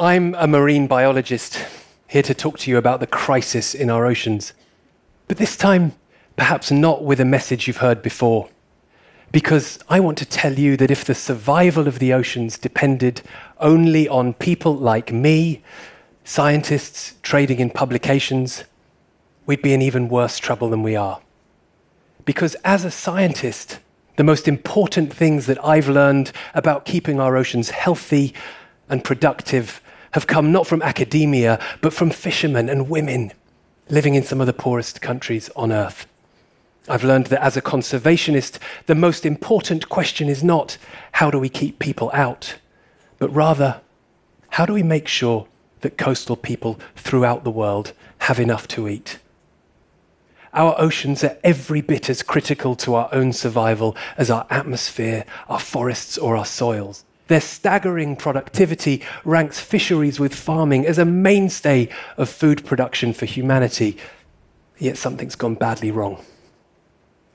I'm a marine biologist, here to talk to you about the crisis in our oceans. But this time, perhaps not with a message you've heard before. Because I want to tell you that if the survival of the oceans depended only on people like me, scientists trading in publications, we'd be in even worse trouble than we are. Because as a scientist, the most important things that I've learned about keeping our oceans healthy and productive have come not from academia, but from fishermen and women living in some of the poorest countries on earth. I've learned that as a conservationist, the most important question is not how do we keep people out, but rather how do we make sure that coastal people throughout the world have enough to eat? Our oceans are every bit as critical to our own survival as our atmosphere, our forests, or our soils. Their staggering productivity ranks fisheries with farming as a mainstay of food production for humanity. Yet something's gone badly wrong.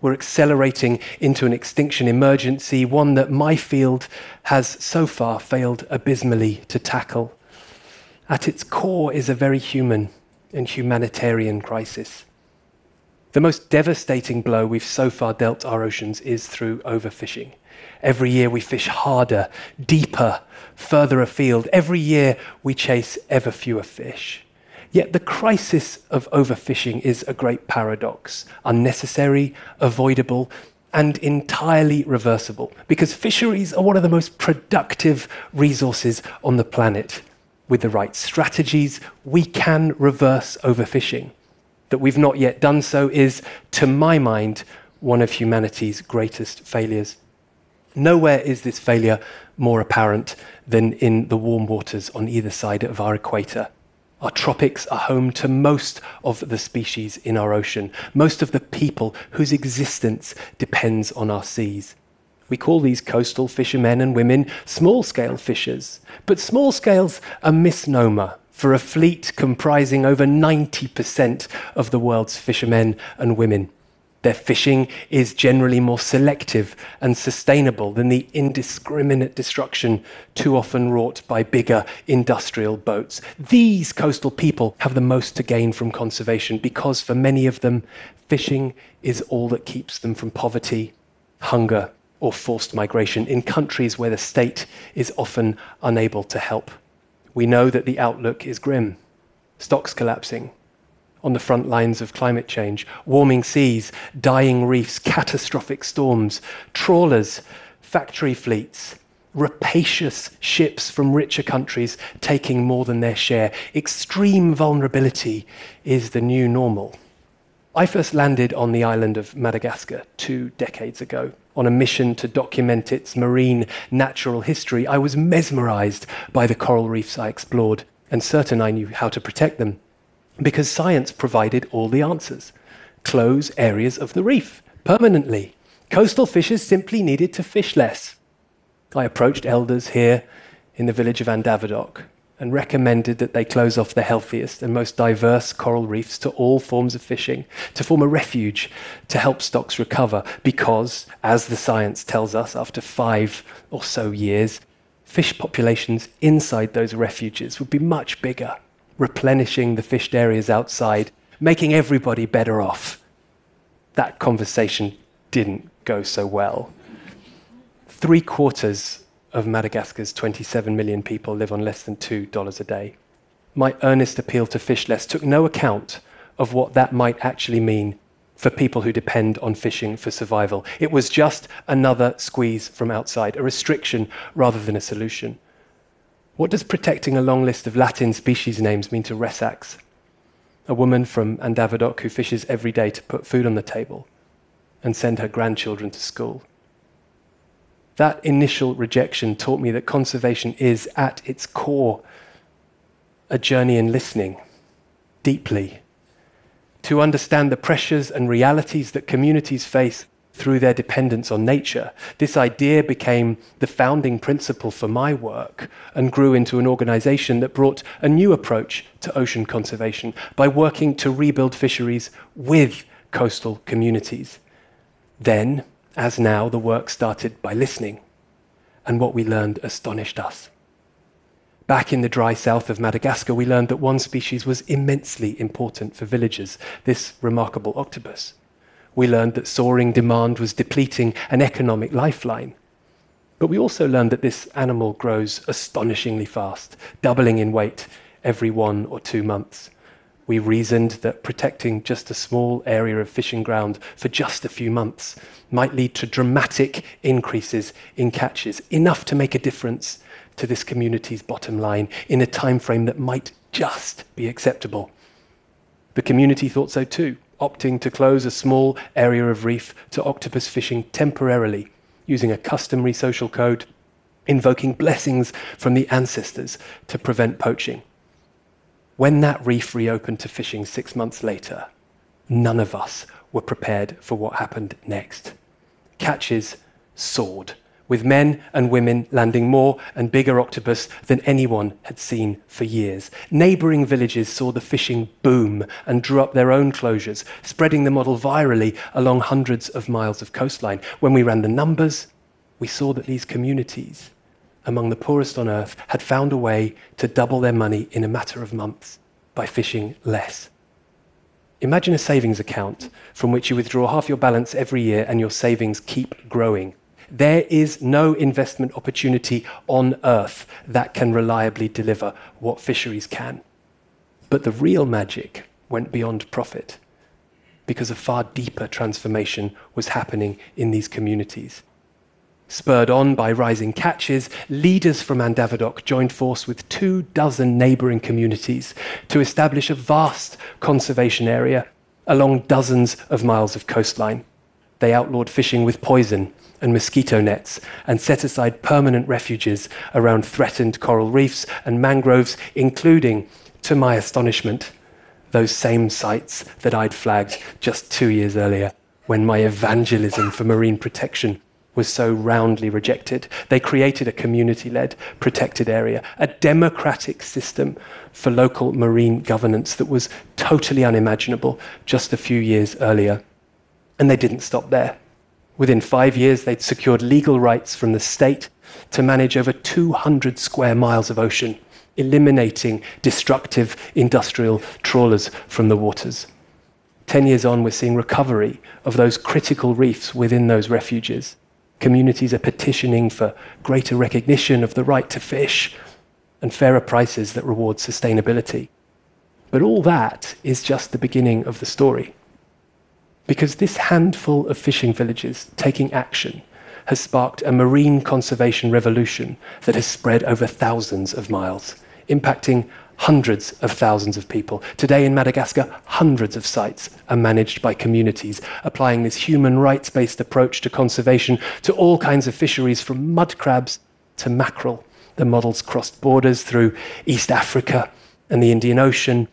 We're accelerating into an extinction emergency, one that my field has so far failed abysmally to tackle. At its core is a very human and humanitarian crisis. The most devastating blow we've so far dealt our oceans is through overfishing. Every year we fish harder, deeper, further afield. Every year we chase ever fewer fish. Yet the crisis of overfishing is a great paradox, unnecessary, avoidable, and entirely reversible, because fisheries are one of the most productive resources on the planet. With the right strategies, we can reverse overfishing. That we've not yet done so is, to my mind, one of humanity's greatest failures. Nowhere is this failure more apparent than in the warm waters on either side of our equator. Our tropics are home to most of the species in our ocean, most of the people whose existence depends on our seas. We call these coastal fishermen and women small scale fishers, but small scale's a misnomer for a fleet comprising over 90% of the world's fishermen and women. Their fishing is generally more selective and sustainable than the indiscriminate destruction too often wrought by bigger industrial boats. These coastal people have the most to gain from conservation because, for many of them, fishing is all that keeps them from poverty, hunger, or forced migration in countries where the state is often unable to help. We know that the outlook is grim. Stocks collapsing, on the front lines of climate change warming seas, dying reefs, catastrophic storms, trawlers, factory fleets, rapacious ships from richer countries taking more than their share. Extreme vulnerability is the new normal. I first landed on the island of Madagascar two decades ago on a mission to document its marine natural history. I was mesmerized by the coral reefs I explored and certain I knew how to protect them because science provided all the answers. Close areas of the reef permanently. Coastal fishers simply needed to fish less. I approached elders here in the village of Andavadoaka and recommended that they close off the healthiest and most diverse coral reefs to all forms of fishing, to form a refuge to help stocks recover, because, as the science tells us, after five or so years, fish populations inside those refuges would be much bigger replenishing the fished areas outside, making everybody better off. That conversation didn't go so well. Three quarters of Madagascar's 27 million people live on less than $2 a day. My earnest appeal to fish less took no account of what that might actually mean for people who depend on fishing for survival. It was just another squeeze from outside, a restriction rather than a solution. What does protecting a long list of Latin species names mean to Resax, a woman from Andavadoaka who fishes every day to put food on the table and send her grandchildren to school? That initial rejection taught me that conservation is, at its core, a journey in listening deeply to understand the pressures and realities that communities face through their dependence on nature. This idea became the founding principle for my work and grew into an organization that brought a new approach to ocean conservation by working to rebuild fisheries with coastal communities. Then, as now, the work started by listening, and what we learned astonished us. Back in the dry south of Madagascar, we learned that one species was immensely important for villagers this remarkable octopus. We learned that soaring demand was depleting an economic lifeline. But we also learned that this animal grows astonishingly fast, doubling in weight every one or two months. We reasoned that protecting just a small area of fishing ground for just a few months might lead to dramatic increases in catches, enough to make a difference to this community's bottom line in a time frame that might just be acceptable. The community thought so too, opting to close a small area of reef to octopus fishing temporarily, using a customary social code, invoking blessings from the ancestors to prevent poaching. When that reef reopened to fishing six months later, none of us were prepared for what happened next. Catches soared with men and women landing more and bigger octopus than anyone had seen for years. Neighboring villages saw the fishing boom and drew up their own closures, spreading the model virally along hundreds of miles of coastline. When we ran the numbers, we saw that these communities, among the poorest on earth, had found a way to double their money in a matter of months by fishing less. Imagine a savings account from which you withdraw half your balance every year and your savings keep growing. There is no investment opportunity on earth that can reliably deliver what fisheries can. But the real magic went beyond profit because a far deeper transformation was happening in these communities. Spurred on by rising catches, leaders from Andavadoaka joined force with two dozen neighboring communities to establish a vast conservation area along dozens of miles of coastline. They outlawed fishing with poison and mosquito nets and set aside permanent refuges around threatened coral reefs and mangroves, including, to my astonishment, those same sites that I'd flagged just two years earlier when my evangelism for marine protection was so roundly rejected. They created a community led protected area, a democratic system for local marine governance that was totally unimaginable just a few years earlier. And they didn't stop there. Within five years, they'd secured legal rights from the state to manage over 200 square miles of ocean, eliminating destructive industrial trawlers from the waters. Ten years on, we're seeing recovery of those critical reefs within those refuges. Communities are petitioning for greater recognition of the right to fish and fairer prices that reward sustainability. But all that is just the beginning of the story. Because this handful of fishing villages taking action has sparked a marine conservation revolution that has spread over thousands of miles, impacting hundreds of thousands of people. Today in Madagascar, hundreds of sites are managed by communities, applying this human rights based approach to conservation to all kinds of fisheries, from mud crabs to mackerel. The models crossed borders through East Africa and the Indian Ocean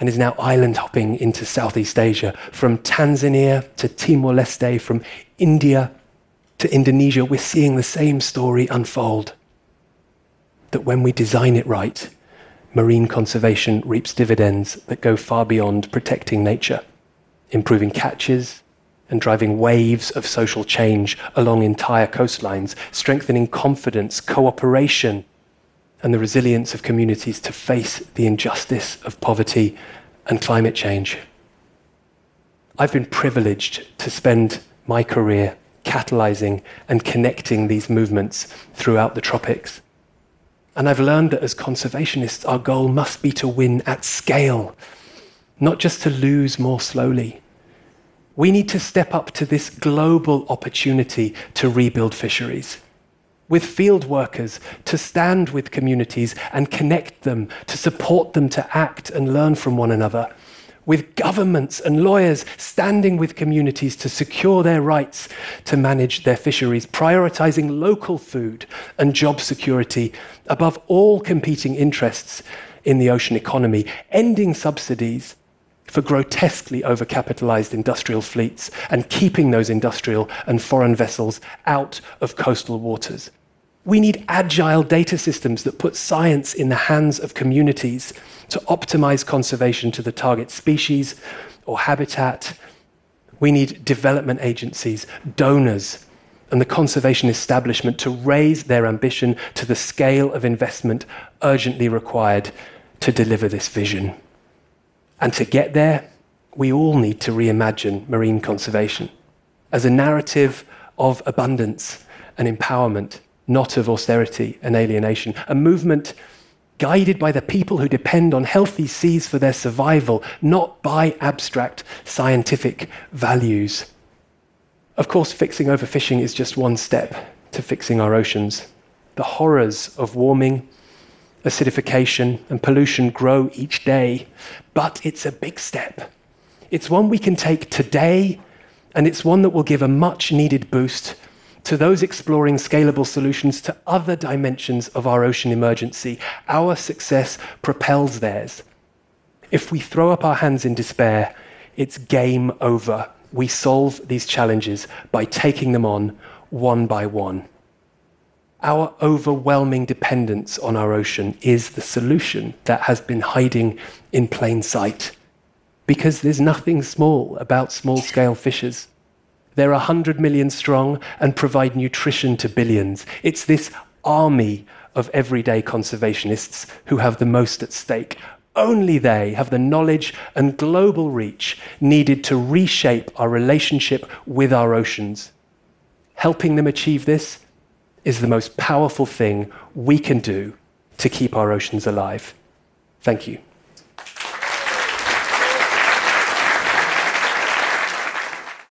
and is now island hopping into Southeast Asia, from Tanzania to Timor Leste, from India to Indonesia. We're seeing the same story unfold. That when we design it right, marine conservation reaps dividends that go far beyond protecting nature, improving catches and driving waves of social change along entire coastlines, strengthening confidence, cooperation, and the resilience of communities to face the injustice of poverty and climate change. I've been privileged to spend my career catalyzing and connecting these movements throughout the tropics. And I've learned that as conservationists, our goal must be to win at scale, not just to lose more slowly. We need to step up to this global opportunity to rebuild fisheries with field workers to stand with communities and connect them, to support them to act and learn from one another. With governments and lawyers standing with communities to secure their rights to manage their fisheries, prioritizing local food and job security above all competing interests in the ocean economy, ending subsidies for grotesquely overcapitalized industrial fleets and keeping those industrial and foreign vessels out of coastal waters. We need agile data systems that put science in the hands of communities to optimize conservation to the target species or habitat. We need development agencies, donors, and the conservation establishment to raise their ambition to the scale of investment urgently required to deliver this vision. And to get there, we all need to reimagine marine conservation as a narrative of abundance and empowerment, not of austerity and alienation. A movement guided by the people who depend on healthy seas for their survival, not by abstract scientific values. Of course, fixing overfishing is just one step to fixing our oceans. The horrors of warming, acidification, and pollution grow each day, but it's a big step. It's one we can take today, and it's one that will give a much needed boost to those exploring scalable solutions to other dimensions of our ocean emergency. Our success propels theirs. If we throw up our hands in despair, it's game over. We solve these challenges by taking them on one by one. Our overwhelming dependence on our ocean is the solution that has been hiding in plain sight. Because there's nothing small about small scale fishers. They're 100 million strong and provide nutrition to billions. It's this army of everyday conservationists who have the most at stake. Only they have the knowledge and global reach needed to reshape our relationship with our oceans. Helping them achieve this is the most powerful thing we can do to keep our oceans alive. Thank you.